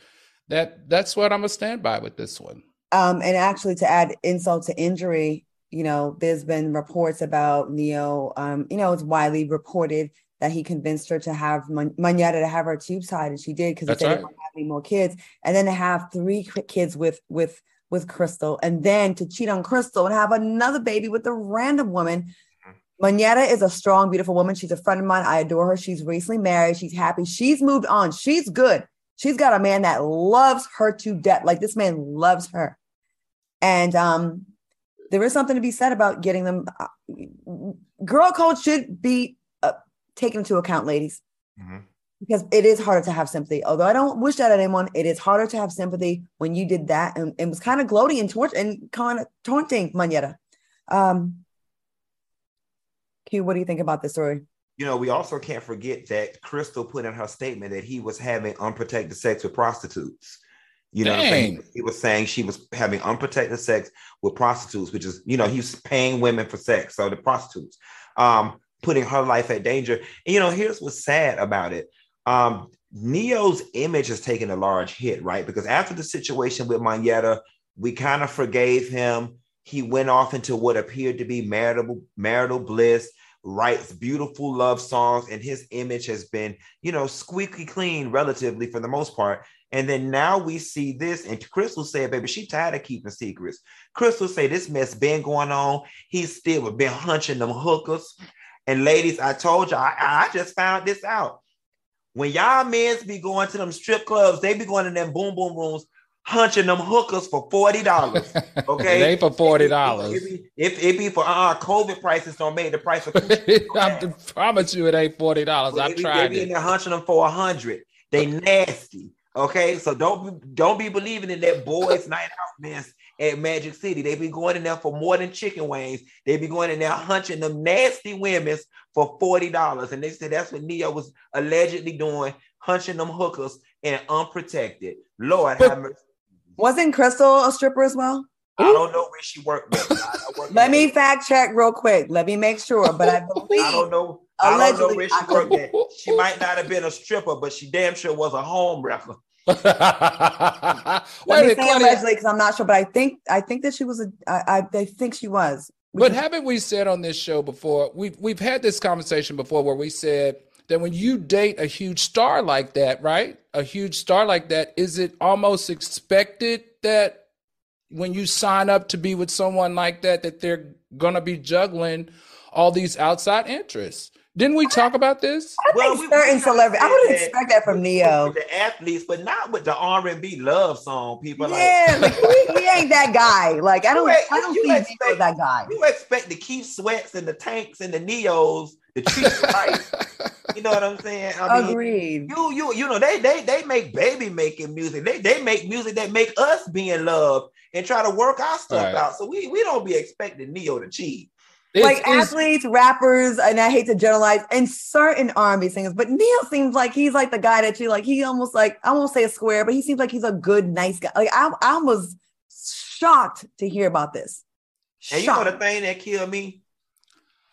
that that's what I'm gonna stand by with this one. Um, and actually, to add insult to injury, you know, there's been reports about Ne-Yo. Um, you know, it's widely reported that he convinced her to have Man- to have her tube side, and she did because he That's said he right. didn't have any more kids, and then to have three kids with with with Crystal, and then to cheat on Crystal and have another baby with a random woman. Monyetta is a strong, beautiful woman. She's a friend of mine. I adore her. She's recently married. She's happy. She's moved on. She's good. She's got a man that loves her to death. Like this man loves her. And um, there is something to be said about getting them. uh, girl code should be taken into account, ladies, Mhm. because it is harder to have sympathy. Although I don't wish that at anyone, it is harder to have sympathy when you did that and, and was kind of gloating and, taunt- and kind of taunting Monyetta. Um, Q, what do you think about this story? You know, we also can't forget that Crystal put in her statement that he was having unprotected sex with prostitutes. You know, what I'm saying? Dang. he was saying she was having unprotected sex with prostitutes, which is, you know, he's paying women for sex. So the prostitutes, um, putting her life at danger. And you know, here's what's sad about it. Um, Ne-Yo's image has taken a large hit, right? Because after the situation with Monyetta, we kind of forgave him. He went off into what appeared to be marital marital bliss writes beautiful love songs and his image has been you know squeaky clean relatively for the most part and then now we see this and crystal said baby she tired of keeping secrets crystal say this mess been going on he's still been hunching them hookers and ladies i told you i, I just found this out when y'all men's be going to them strip clubs they be going in them boom boom rooms hunching them hookers for $40 Okay. they for forty dollars. if it be for uh COVID prices don't make the price of I promise you, it ain't forty dollars. I've tried they be in there hunching them for a hundred. They nasty. Okay, so don't be, don't be believing in that boys' night out mess at Magic City. They be going in there for more than chicken wings. They be going in there hunching them nasty women for forty dollars, and they said that's what Ne-Yo was allegedly doing, hunching them hookers and unprotected. Lord, But- have mercy. Wasn't Crystal a stripper as well? I don't know where she worked. At. I- I worked Let me fact check real quick. Let me make sure. But I believe I don't know. I don't know where she worked at. She might not have been a stripper, but she damn sure was a home wrecker. A me say Claudia, allegedly because I'm not sure, but I think I think that she was a. I, I, I think she was. We But can- haven't we said on this show before? We've we've had this conversation before where we said that when you date a huge star like that, right? A huge star like that, is it almost expected that when you sign up to be with someone like that, that they're gonna be juggling all these outside interests? Didn't we talk about this? I think certain celebrity. I wouldn't expect that from Ne-Yo. With the athletes, but not with the R and B love song. People Yeah, like he, he ain't that guy. Like I don't. You I don't you see expect- as that guy. you expect the Keith Sweats and the Tanks and the Ne-Yos the treat you. You know what I'm saying? I mean, Agreed. you you you know they they they make baby making music. They they make music that make us be in love and try to work our stuff Right. out. So we we don't be expecting Ne-Yo to cheat. Like It's- it's- athletes, rappers, and I hate to generalize, and certain R&B singers, but Ne-Yo seems like he's like the guy that you like. He almost like I won't say a square, but he seems like he's a good, nice guy. Like I, I was shocked to hear about this. And you know the thing that killed me?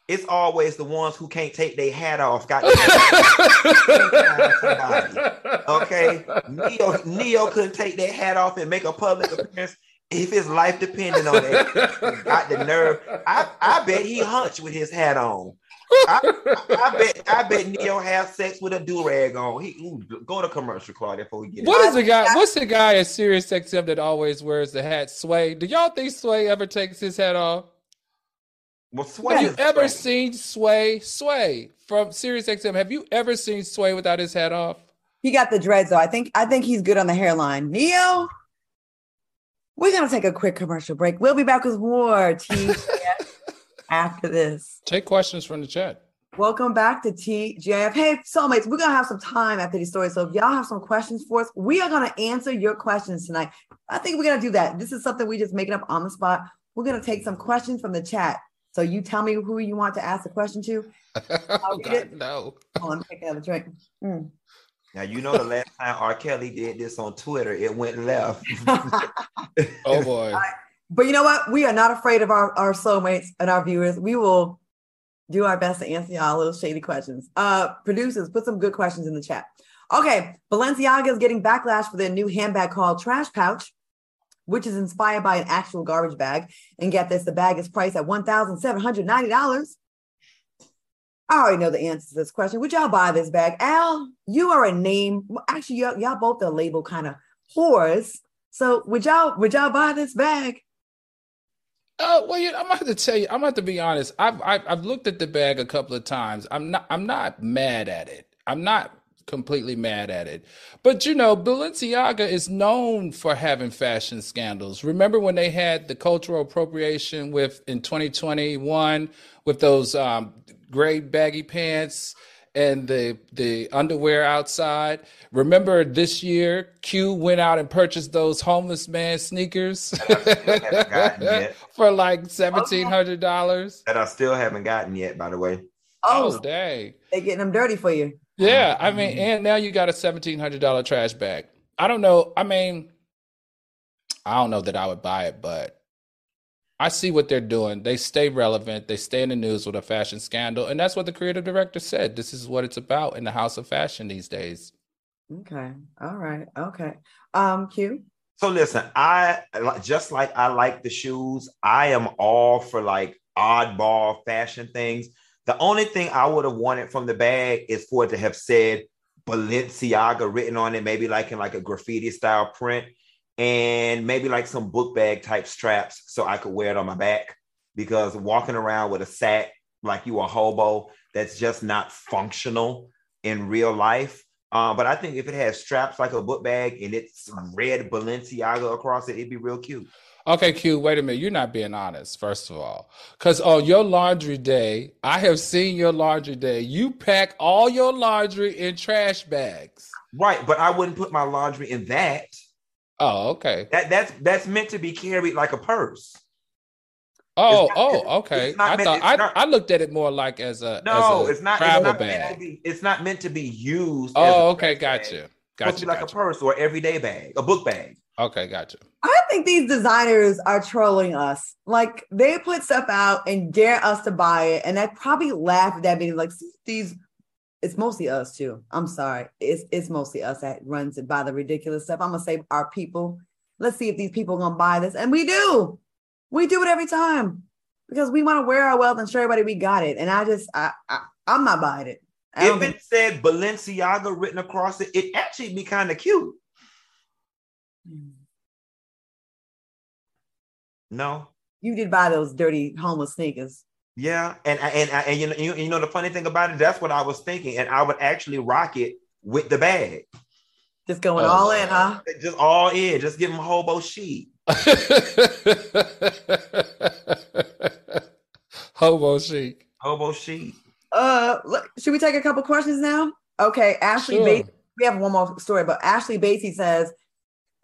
It's always the ones who can't take their hat off. Got okay. Ne-Yo Ne-Yo couldn't take their hat off and make a public appearance if his life depended on it. Got the nerve. I, I bet he hunched with his hat on. I, I bet I bet Ne-Yo have sex with a do rag on. He ooh, go to commercial, Claudia, before we get What it. is the guy? What's the guy at Sirius XM that always wears the hat? Sway. Do y'all think Sway ever takes his hat off? Well, Sway Have you ever Sway. seen Sway? Sway from Sirius XM. Have you ever seen Sway without his hat off? He got the dreads though. I think I think he's good on the hairline. Ne-Yo, we're gonna take a quick commercial break. We'll be back with more TGS after this. Take questions from the chat. Welcome back to TGIF. Hey, soulmates, we're gonna have some time after these stories. So if y'all have some questions for us, we are gonna answer your questions tonight. I think we're gonna do that. This is something we just making up on the spot. We're gonna take some questions from the chat. So you tell me who you want to ask the question to. oh, God, no. Oh, I'm taking another drink. Mm. Now you know the last time R. Kelly did this on Twitter, it went left. Oh boy. but you know what? We are not afraid of our, our soulmates and our viewers. We will do our best to answer y'all little shady questions. Uh, producers, put some good questions in the chat. Okay, Balenciaga is getting backlash for their new handbag called Trash Pouch, which is inspired by an actual garbage bag. And get this, the bag is priced at $1,790. I already know the answer to this question. Would y'all buy this bag? Al, you are a name. Actually, y'all, y'all both are labeled kind of whores. So would y'all would y'all buy this bag? Oh well, I'm have to tell you. I'm have to be honest. I've, I've I've looked at the bag a couple of times. I'm not I'm not mad at it. I'm not completely mad at it. But you know, Balenciaga is known for having fashion scandals. Remember when they had the cultural appropriation with in 2021 with those um, gray baggy pants and the the underwear outside. Remember this year, Q went out and purchased those homeless man sneakers haven't gotten yet. for like seventeen oh, hundred dollars. that I still haven't gotten yet, by the way. Oh, Oh, dang! they getting them dirty for you. Yeah, I mm-hmm. mean, and now you got a seventeen hundred dollar trash bag. I don't know. I mean, I don't know that I would buy it, but I see what they're doing. They stay relevant. They stay in the news with a fashion scandal, and that's what the creative director said. This is what it's about in the house of fashion these days. Okay. All right. Okay. Um, Q. So listen, I just like I like the shoes. I am all for like oddball fashion things. The only thing I would have wanted from the bag is for it to have said Balenciaga written on it, maybe like in like a graffiti style print, and maybe like some book bag type straps so I could wear it on my back. Because walking around with a sack like you a hobo, that's just not functional in real life. Uh, but I think if it has straps like a book bag and it's red Balenciaga across it, it'd be real cute. Okay, Q, wait a minute. You're not being honest, first of all. Because on your laundry day, I have seen your laundry day. You pack all your laundry in trash bags. Right, but I wouldn't put my laundry in that. Oh, okay. That that's that's meant to be carried like a purse. Oh, not- oh, okay. not I meant- thought I, not- I looked at it more like as a No, as a it's not. It's travel not meant to bag. be. It's not meant to be used. Oh, as a Oh, okay, trash bag. gotcha. It's supposed Gotcha. to be like gotcha. a purse or everyday bag, a book bag. Okay, gotcha. I think these designers are trolling us. Like they put stuff out and dare us to buy it, and I probably laugh at that meeting. Like these, it's mostly us too. I'm sorry, it's it's mostly us that runs it by the ridiculous stuff. I'm gonna say our people. Let's see if these people are gonna buy this, and we do. We do it every time because we want to wear our wealth and show everybody we got it. And I just, I, I I'm not buying it. If think- it said Balenciaga written across it, it actually be kind of cute. Hmm. No. you did buy those dirty homeless sneakers. Yeah, and and and, and you know you, you know the funny thing about it, that's what I was thinking, and I would actually rock it with the bag, Just going Oh, all in, huh? just all in, just give them hobo sheet. Hobo chic. Hobo sheet. Uh, look, should we take a couple questions now? Okay, Ashley Sure. Bates. We have one more story, but Ashley Batesy says,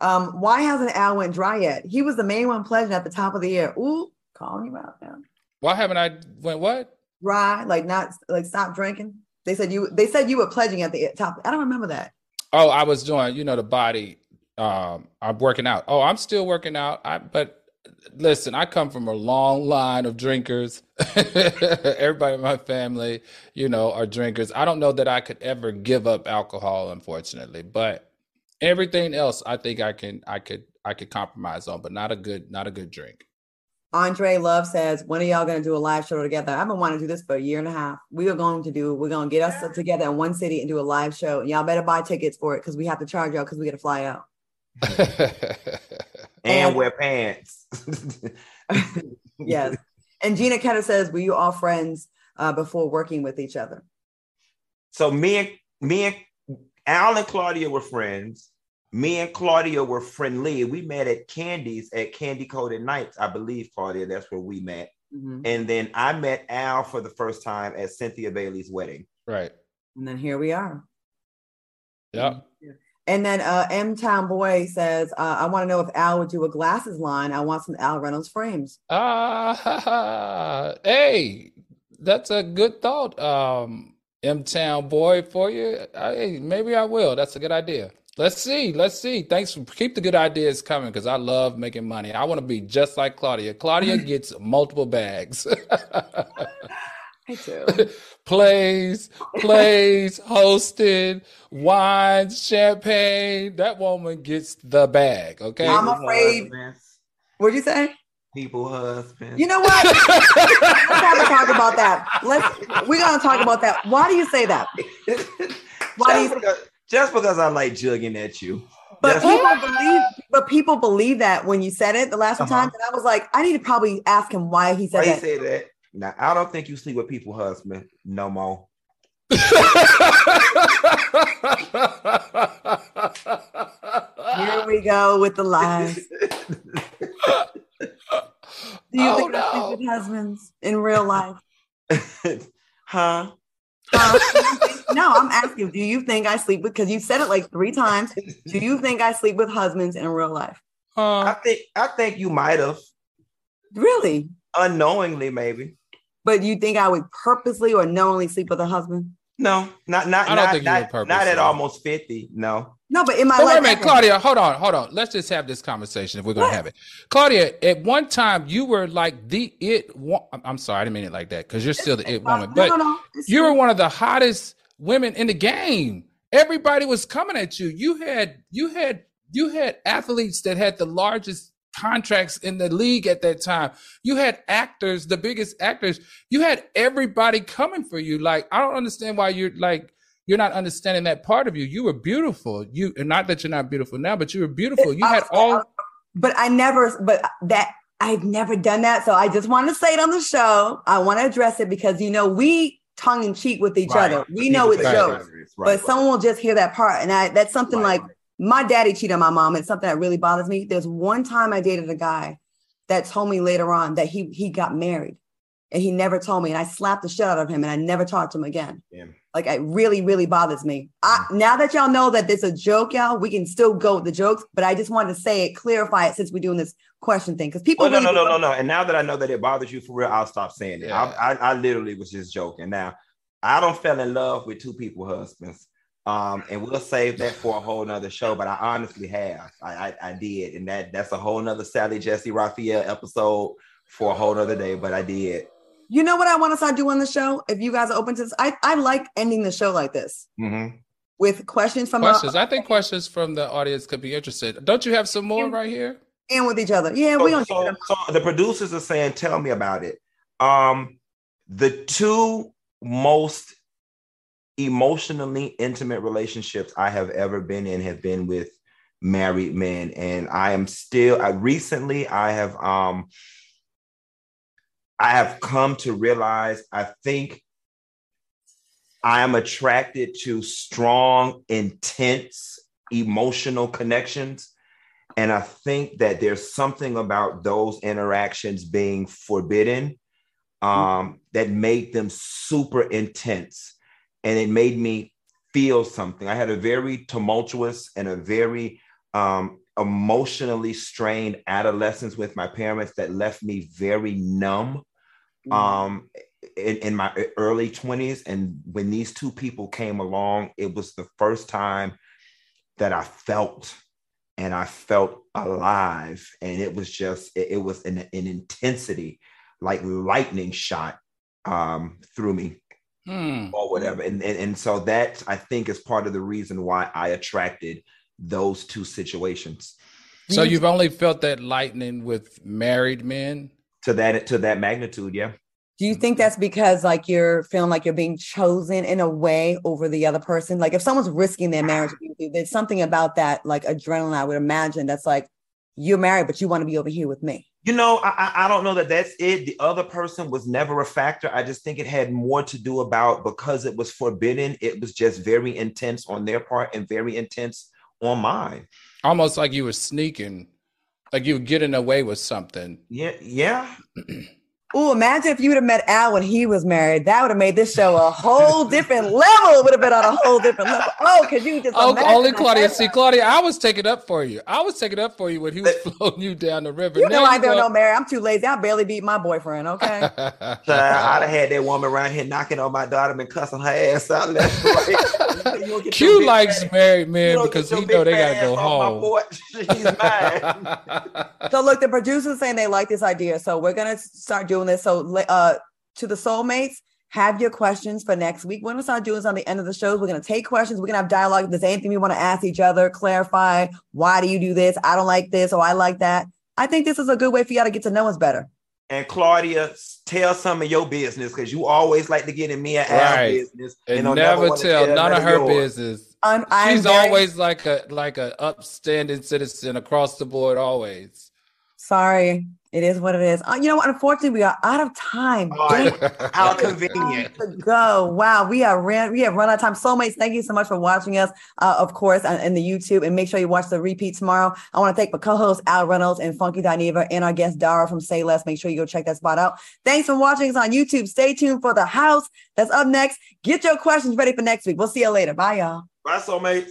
um, "Why hasn't Al went dry yet? He was the main one pledging at the top of the year. Ooh, calling you out now. Why haven't I went what? Dry, like not like stop drinking. They said you. They said you were pledging at the top. I don't remember that. Oh, I was doing, you know, the body. Um, I'm working out. Oh, I'm still working out. I but listen, I come from a long line of drinkers. Everybody in my family, you know, are drinkers. I don't know that I could ever give up alcohol, unfortunately, but everything else I think I can I could I could compromise on, but not a good not a good drink. Andre Love says, when are y'all going to do a live show together? I've been wanting to do this for a year and a half. We are going to do, we're going to get us together in one city and do a live show. And y'all better buy tickets for it because we have to charge y'all because we got to fly out. And And- wear pants. Yes. and Gina Ketter says, were you all friends uh, before working with each other? So me and me and Al and Claudia were friends. Me and Claudia were friendly. We met at Kandi's at Kandi Koated Nights, I believe, Claudia. That's where we met. Mhm. and then I met Al for the first time at Cynthia Bailey's wedding. Right. And then here we are. Yep. And then uh, M Town Boy says, uh, I want to know if Al would do a glasses line. I want some Al Reynolds frames. Ah, hey, that's a good thought, um, M Town boy, for you. Hey, maybe I will. That's a good idea. Let's see. Let's see. Thanks for keep the good ideas coming because I love making money. I want to be just like Claudia. Claudia gets multiple bags. I do. plays, plays, hosted, wines, champagne. That woman gets the bag. Okay. I'm People afraid- What'd you say? people husbands. You know what? Let's have a talk about that. Let's we're gonna talk about that. Why do you say that? Why do just, you because, just because I like jugging at you. but people believe but people believe that when you said it the last Uh-huh. time, and I was like, I need to probably ask him why he said Why that. say that? Now I don't think you sleep with people husband no more. Here we go with the lies. Do you Oh, think I no. sleep with husbands in real life? huh? Huh? no, I'm asking. Do you think I sleep with? Because you said it like three times. Do you think I sleep with husbands in real life? I Uh, think I think you might have Really? unknowingly, maybe. But you think I would purposely or knowingly sleep with a husband? No, not not I don't not, think you not, would purposely. not at almost fifty. No. No, but in my But life, wait a minute. Claudia, hold on, hold on. Let's just have this conversation if we're going to have it. Claudia, at one time you were like the it. Wo- I'm- I'm sorry, I didn't mean it like that because you're still the it woman, no, but no, no. It's you were one of the hottest women in the game. Everybody was coming at you. You had you had you had athletes that had the largest contracts in the league at that time. You had actors, the biggest actors. You had everybody coming for you. Like I don't understand why you're like you're not understanding that part of you. You were beautiful. You and not that you're not beautiful now, but you were beautiful. You had all But I never. But that I've never done that. So I just want to say it on the show. I want to address it because you know we tongue in cheek with each Right. other. We know it's People jokes. boundaries, but right, someone will just hear that part and I, that's something right, like my daddy cheated on my mom it's something that really bothers me there's one time i dated a guy that told me later on that he he got married and he never told me and i slapped the shit out of him and i never talked to him again Yeah. like it really really bothers me I, mm. now that y'all know that it's a joke y'all we can still go with the jokes but i just wanted to say it clarify it since we're doing this question thing because people Well, no, really no, no, no, no. And now that I know that it bothers you for real, I'll stop saying it. Yeah. I, I, I literally was just joking. Now, I don't fell in love with two people husbands. Um, and we'll save that for a whole nother show, but I honestly have. I, I, I did, and that that's a whole nother Sally Jessy Raphael episode for a whole nother day, but I did. you know what i want us to start doing the show if you guys are open to this i, I like ending the show like this Mhm. with questions from questions. the I think questions from the audience could be interested. Don't you have some more right here? and with each other yeah we don't so, so the producers are saying, tell me about it. Um, the two most emotionally intimate relationships I have ever been in have been with married men. And I am still I recently I have um I have come to realize I think I am attracted to strong, intense emotional connections. And I think that there's something about those interactions being forbidden um, that made them super intense. And it made me feel something. I had a very tumultuous and a very um, emotionally strained adolescence with my parents that left me very numb um, in, in my early 20s. And when these two people came along, it was the first time that I felt and I felt alive. And it was just, it, it was an, an intensity like lightning shot um, through me Hmm. or whatever. And, and, and so that I think is part of the reason why I attracted those two situations So you've only felt that lightning with married men? to that to that magnitude. Yeah. Do you think that's because like you're feeling like you're being chosen in a way over the other person? Like if someone's risking their marriage, there's something about that like adrenaline. I would imagine that's like you're married, but you want to be over here with me. You know, I, I- don't know that that's it. The other person was never a factor. I just think it had more to do about because it was forbidden. It was just very intense on their part and very intense on mine. Almost like you were sneaking, like you were getting away with something. Yeah, yeah. Ooh, imagine if you would have met Al when he was married. That would have made this show a whole different level. It would have been on a whole different level. Oh, because you just Oh, imagine only Claudia. head- See, Claudia, I was taking up for you. I was taking up for you when he was floating you down the river. You Now know I don't go- know, Mary. I'm too lazy. I barely beat my boyfriend. Okay. Child, I'd have had that woman around here knocking on my daughter and cussing her ass out left right. You don't get your Q likes fat- married men because he know they gotta go ass my home. porch. He's mine. So look, the producers saying they like this idea, so we're gonna start doing this. So uh, to the soulmates, have your questions for next week. We're gonna start doing this on the end of the shows. We're gonna take questions. We're gonna have dialogue. If there's anything we want to ask each other, clarify why do you do this? I don't like this, or I like that. I think this is a good way for y'all to get to know us better. And Claudia, tell some of your business because you always like to get in me and Al's Right. business And don't never wanna tell none of her yours. business. I'm, I'm She's very- always like a like a upstanding citizen across the board. Always. sorry. It is what it is. Uh, you know what? Unfortunately, we are out of time. All Damn right. How convenient. to go. Wow, we are ran. We have run out of time. Soulmates, thank you so much for watching us. Uh, of course, on, in the YouTube, and make sure you watch the repeat tomorrow. I want to thank my co-host Al Reynolds and Funky Dineva, and our guest Dara from Say Less. Make sure you go check that spot out. Thanks for watching us on YouTube. Stay tuned for the house that's up next. Get your questions ready for next week. We'll see you later. Bye, y'all. Bye, soulmates.